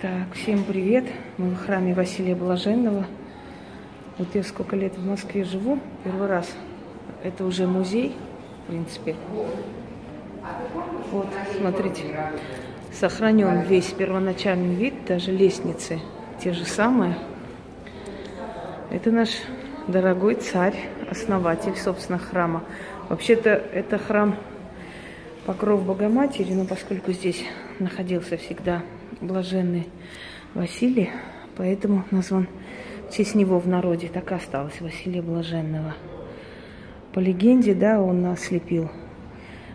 Так, всем привет. Мы в храме Василия Блаженного. Вот я сколько лет в Москве живу, первый раз. Это уже музей, в принципе. Вот, смотрите, сохранен весь первоначальный вид, даже лестницы те же самые. Это наш дорогой царь, основатель, собственно, храма. Вообще-то это храм Покров Богоматери, но поскольку здесь находился всегда блаженный Василий, поэтому назван в честь него в народе. Так и осталось Василия Блаженного. По легенде, да, он ослепил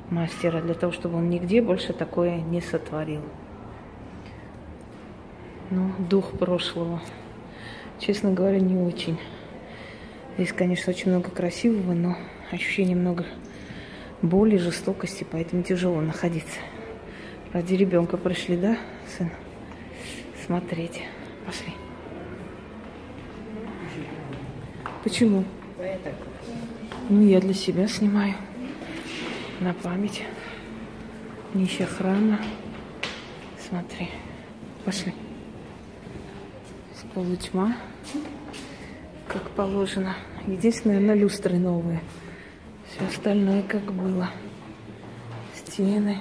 мастера для того, чтобы он нигде больше такое не сотворил. Ну, дух прошлого. Честно говоря, не очень. Здесь, конечно, очень много красивого, но ощущение много боли, жестокости, поэтому тяжело находиться. Ради ребенка пришли, да, сын? Смотреть. Пошли. Почему? Ну, я для себя снимаю. На память. Нищая храма. Смотри. Пошли. С полутьма. Как положено. Единственное, на люстры новые. Все остальное как было. Стены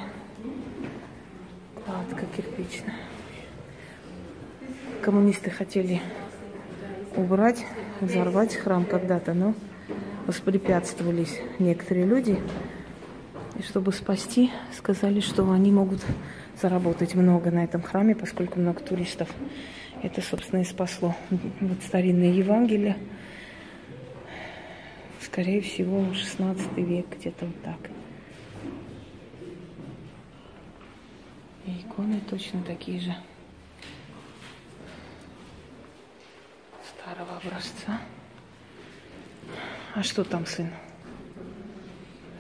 кладка кирпичная. Коммунисты хотели убрать, взорвать храм когда-то, но воспрепятствовались некоторые люди. И чтобы спасти, сказали, что они могут заработать много на этом храме, поскольку много туристов. Это, собственно, и спасло. Вот старинные Евангелия. Скорее всего, 16 век, где-то вот так. И иконы точно такие же. Старого образца. А что там, сын?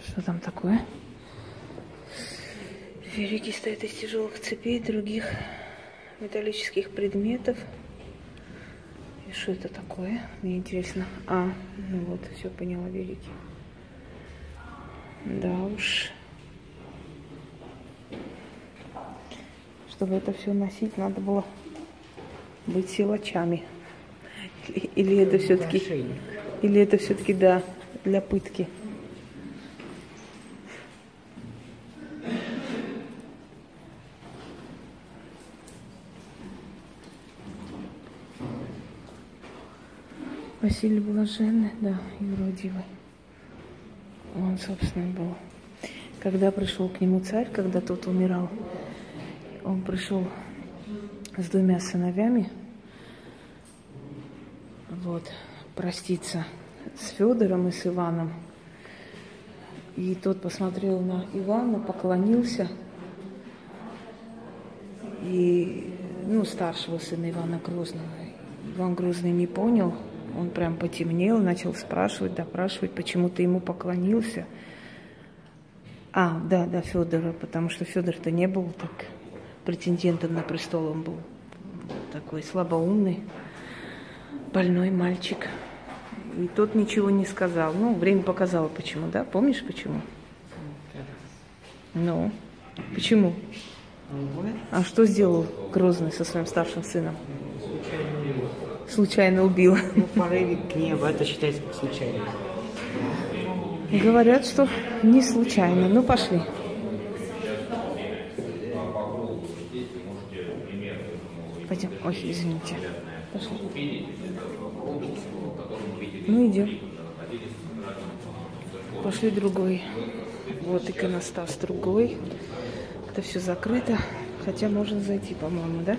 Что там такое? Великий стоит из тяжелых цепей, других металлических предметов. И что это такое? Мне интересно. А, ну вот, все поняла, великий. Да уж. Чтобы это все носить, надо было быть силачами. Или это все-таки, или это все-таки, да, для пытки. Василий Блаженный, да, юродивый. Он, собственно, был. Когда пришел к нему царь, когда тот умирал, он пришел с двумя сыновьями, вот, проститься с Федором и с Иваном. И тот посмотрел на Ивана, поклонился. И, ну, старшего сына Ивана Грозного. Иван Грозный не понял, он прям потемнел, начал спрашивать, допрашивать, почему ты ему поклонился. А, да, да, Федора, потому что Федор-то не был так претендентом на престол. Он был такой слабоумный, больной мальчик. И тот ничего не сказал. Ну, время показало, почему, да? Помнишь, почему? Ну, почему? А что сделал Грозный со своим старшим сыном? Случайно убил. Ну, порыве гнева, это считается случайно. Говорят, что не случайно. Ну, пошли. Пойдем. Ой, извините. Пошли. Ну, идем. Пошли другой. Вот иконостас другой. Это все закрыто. Хотя можно зайти, по-моему, да?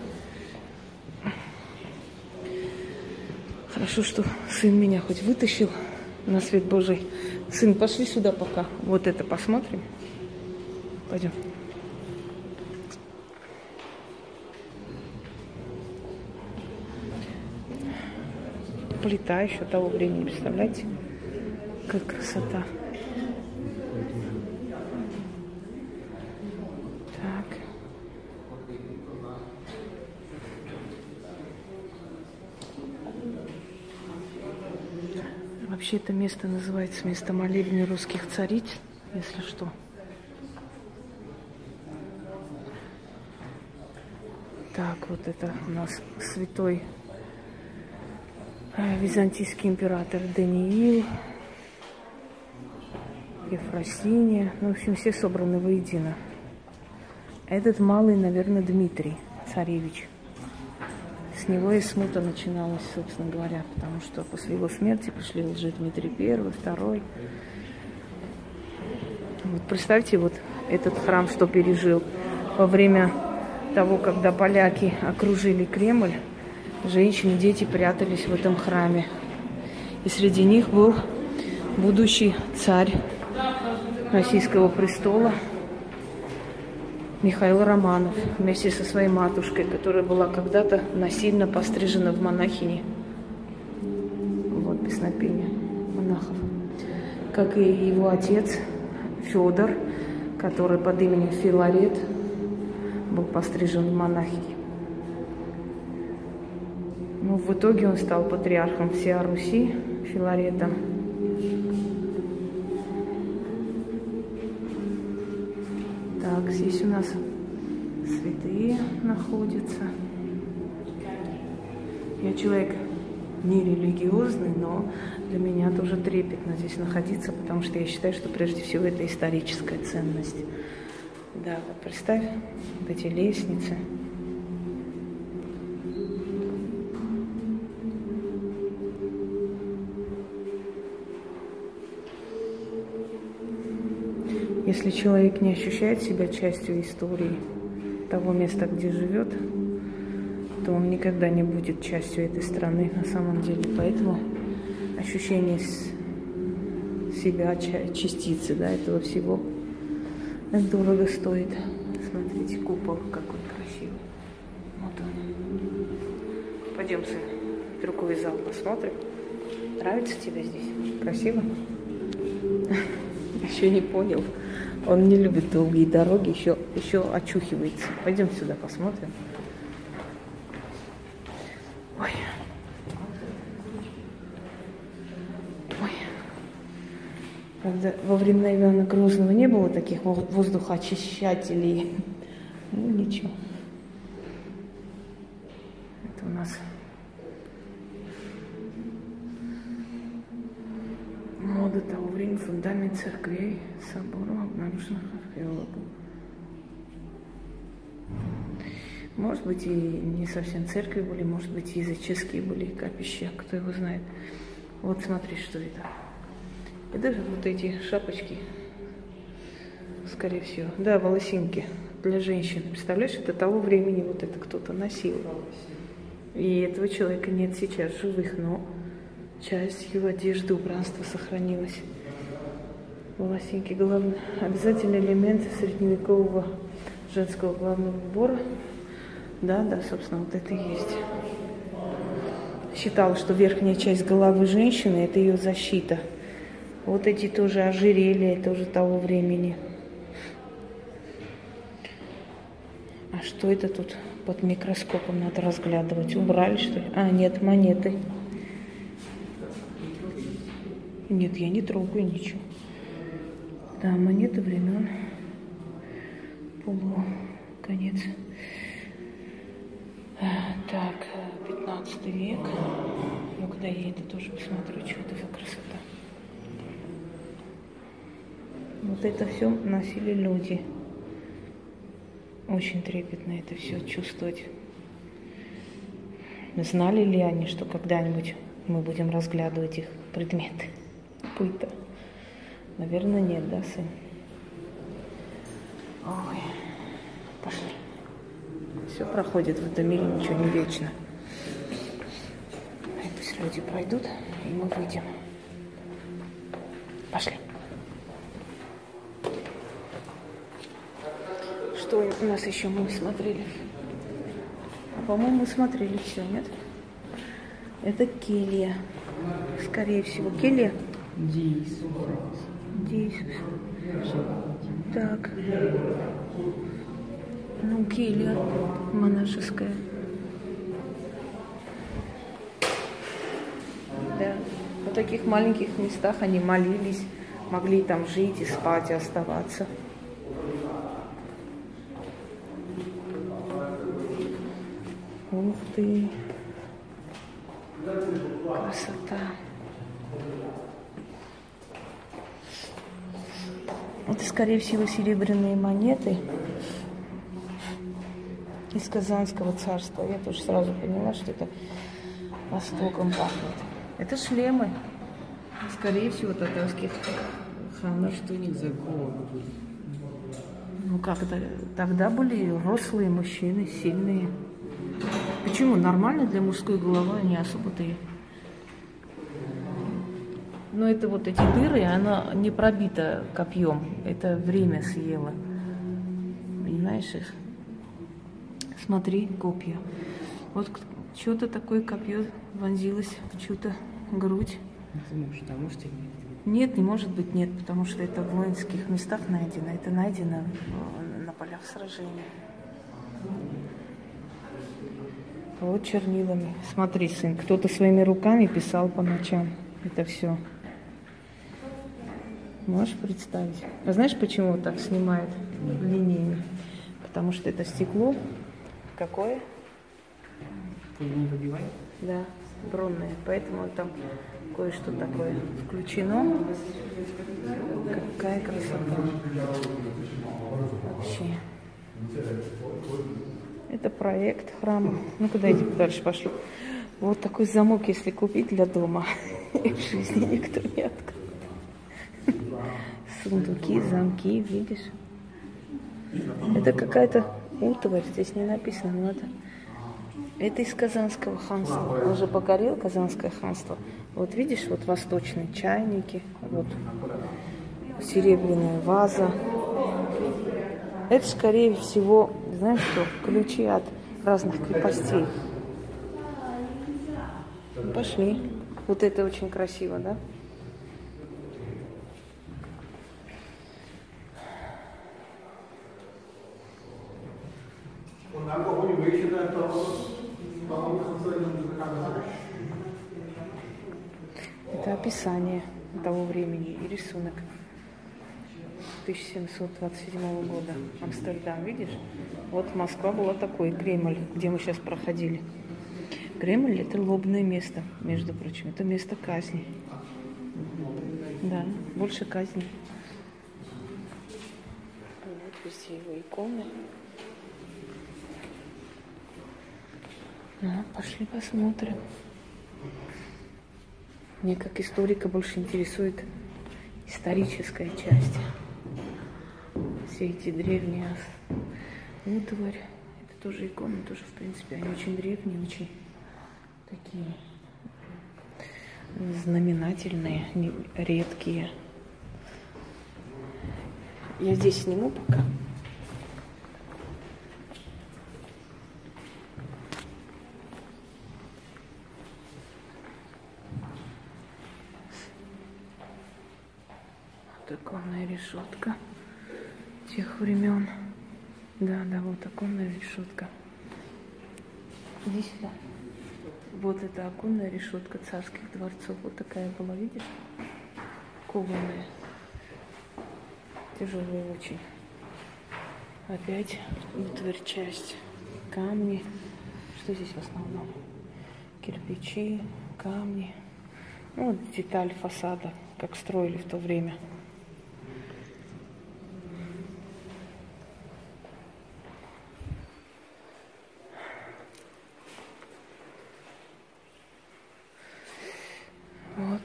Хорошо, что сын меня хоть вытащил на свет Божий. Сын, пошли сюда пока. Вот это посмотрим. Пойдем. Плита еще того времени, представляете? Как красота. Так. Вообще это место называется место молебня русских цариц, если что. Так. Вот это у нас святой византийский император Даниил, Ефросиния. Ну, в общем, все собраны воедино. Этот малый, наверное, Дмитрий царевич. С него и смута начиналась, собственно говоря, потому что после его смерти пришли лжи Дмитрий I, второй. Вот представьте, вот этот храм, что пережил во время того, когда поляки окружили Кремль, женщины, дети прятались в этом храме. И среди них был будущий царь российского престола Михаил Романов вместе со своей матушкой, которая была когда-то насильно пострижена в монахини. Вот песнопение монахов. Как и его отец Федор, который под именем Филарет был пострижен в монахини. Ну, в итоге он стал патриархом всей Руси, Филаретом. Так, здесь у нас святые находятся. Я человек не религиозный, но для меня тоже трепетно здесь находиться, потому что я считаю, что прежде всего это историческая ценность. Да, вот представь, вот эти лестницы. Если человек не ощущает себя частью истории того места, где живет, то он никогда не будет частью этой страны на самом деле. Поэтому ощущение себя частицы да, этого всего это дорого стоит. Смотрите, купол какой красивый. Вот он. Пойдем, сын, другой зал посмотрим. Нравится тебе здесь? Красиво? Еще не понял. Он не любит долгие дороги, еще, еще очухивается. Пойдем сюда посмотрим. Ой. Ой. Правда, во времена Ивана Грозного не было таких воздухоочищателей. Ну, ничего. Это у нас мода того времени, фундамент церквей, соборов, обнаруженных археологов. Может быть, и не совсем церкви были, может быть, и языческие были капища, кто его знает. Вот смотри, что это. Это вот эти шапочки, скорее всего. Да, волосинки для женщин. Представляешь, это того времени вот это кто-то носил. И этого человека нет сейчас живых, но часть его одежды, убранства сохранилась. Волосинки главный обязательный элемент средневекового женского главного убора. Да, да, собственно, вот это и есть. Считалось, что верхняя часть головы женщины – это ее защита. Вот эти тоже ожерелья, тоже того времени. А что это тут под микроскопом надо разглядывать? Убрали, что ли? А, нет, монеты. Нет, я не трогаю ничего. Да, монеты времен полу конец. Так, 15 век. Ну, когда я это тоже посмотрю, что это за красота. Вот это все носили люди. Очень трепетно это все чувствовать. Знали ли они, что когда-нибудь мы будем разглядывать их предметы? Пыта. Наверное, нет, да, сын? Ой, пошли. Все проходит в этом мире, ничего не вечно. И пусть люди пройдут, и мы выйдем. Пошли. Что у нас еще мы смотрели? А, по-моему, смотрели все, нет? Это келья. Скорее всего, келья. Диис. Диис. Так. Ну, келья монашеская. Да. В таких маленьких местах они молились, могли там жить и спать, и оставаться. Ух ты. Красота. Это, скорее всего, серебряные монеты из Казанского царства. Я тоже сразу поняла, что это Востоком пахнет. Это шлемы, скорее всего, татарских ханов. Что у них за головы были? Ну как это? Тогда были рослые мужчины, сильные. Почему? Нормально для мужской головы, они особо-то и... Но это вот эти дыры, она не пробита копьем. Это время съело. Понимаешь их? Смотри, копья. Вот что-то такое копье вонзилось в чью-то грудь. Что нет. Нет, не может быть нет, потому что это в воинских местах найдено. Это найдено на полях сражений. Вот чернилами. Смотри, сын, кто-то своими руками писал по ночам. Это все. Можешь представить? А знаешь, почему так снимает линиями? Потому что это стекло. Какое? Да, бронное. Поэтому там кое-что такое включено. Какая красота. Вообще. Это проект храма. Ну, куда идти дальше пошли? Вот такой замок, если купить для дома, в жизни никто не откроет. Сундуки, замки, видишь? Это какая-то утварь, здесь не написано, но это это из Казанского ханства. Он же покорил Казанское ханство. Вот видишь, вот восточные чайники, вот серебряная ваза. Это, скорее всего, знаешь что, ключи от разных крепостей. Пошли. Вот это очень красиво, да? Это описание того времени и рисунок 1727 года. Амстердам, видишь? Вот Москва была такой, Кремль, где мы сейчас проходили. Кремль – это лобное место, между прочим. Это место казни. Да, больше казни. Вот его иконы. Ну, пошли посмотрим. Мне как историка больше интересует историческая часть. Все эти древние утварь. Это тоже иконы, тоже, в принципе, они очень древние, очень такие знаменательные, редкие. Я здесь сниму пока. Оконная решетка тех времен. Да, да, вот оконная решетка. Иди сюда. Вот это оконная решетка царских дворцов. Вот такая была, видишь? Кованая. Тяжелая очень. Опять утварь часть. Камни. Что здесь в основном? Кирпичи, камни. Ну, вот деталь фасада, как строили в то время.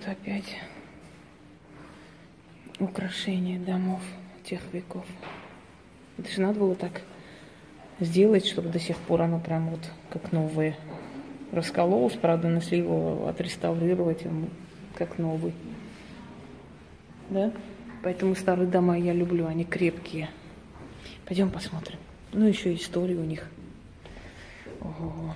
Опять украшения домов тех веков. Это же надо было так сделать, чтобы до сих пор оно прям вот как новое. Раскололось, правда, если его отреставрировать, он как новый. Да? Поэтому старые дома я люблю, они крепкие. Пойдем посмотрим. Ну, еще история у них. Ого.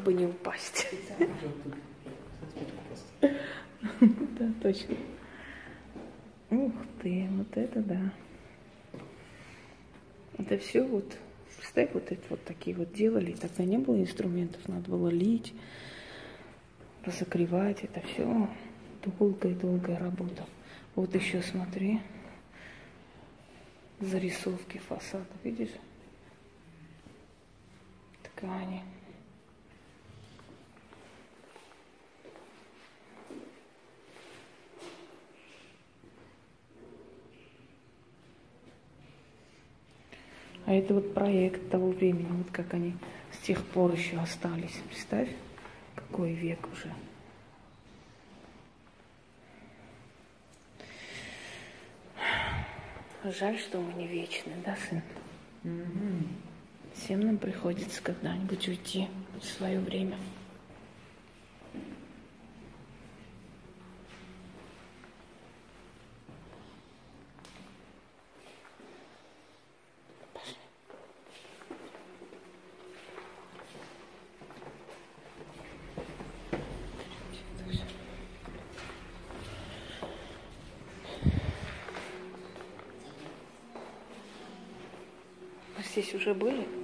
Только бы не упасть. Да, точно. Ух ты, вот это да. Это все вот, представь, вот это вот такие вот делали. Тогда не было инструментов, надо было лить, разогревать. Это все долгая-долгая работа. Вот еще смотри. зарисовки фасада, видишь? Ткани. А это вот проект того времени, вот как они с тех пор еще остались. Представь, какой век уже. Жаль, что мы не вечны, да, сын? Угу. Всем нам приходится когда-нибудь уйти в свое время. Пошли. Мы здесь уже были?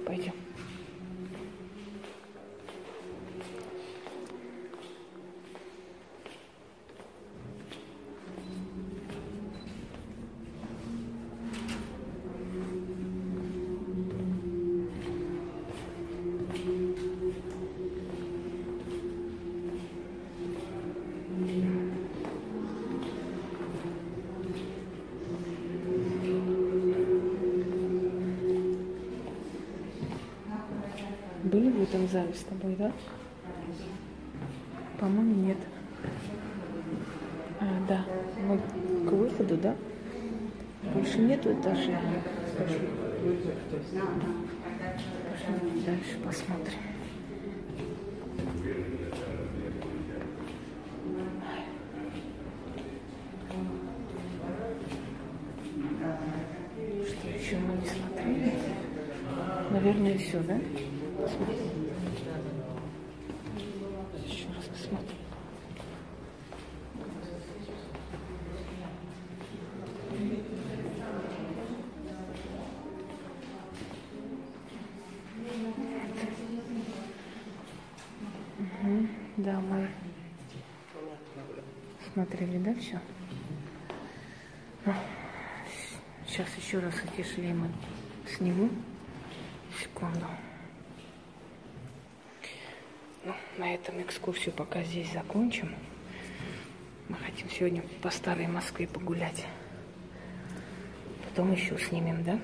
Пойдем. Были в этом зале с тобой, да? По-моему, нет. А, да. Мы к выходу, да? Больше нету этажей. Пошли дальше посмотрим. Что еще мы не смотрели? Наверное, все, да? Посмотрим. Посмотрим. Мгм. Да, мы смотрели, да, все? Сейчас еще раз эти шлемы сниму. Секунду. Ну, на этом экскурсию пока здесь закончим. Мы хотим сегодня по старой Москве погулять. Потом еще снимем, да?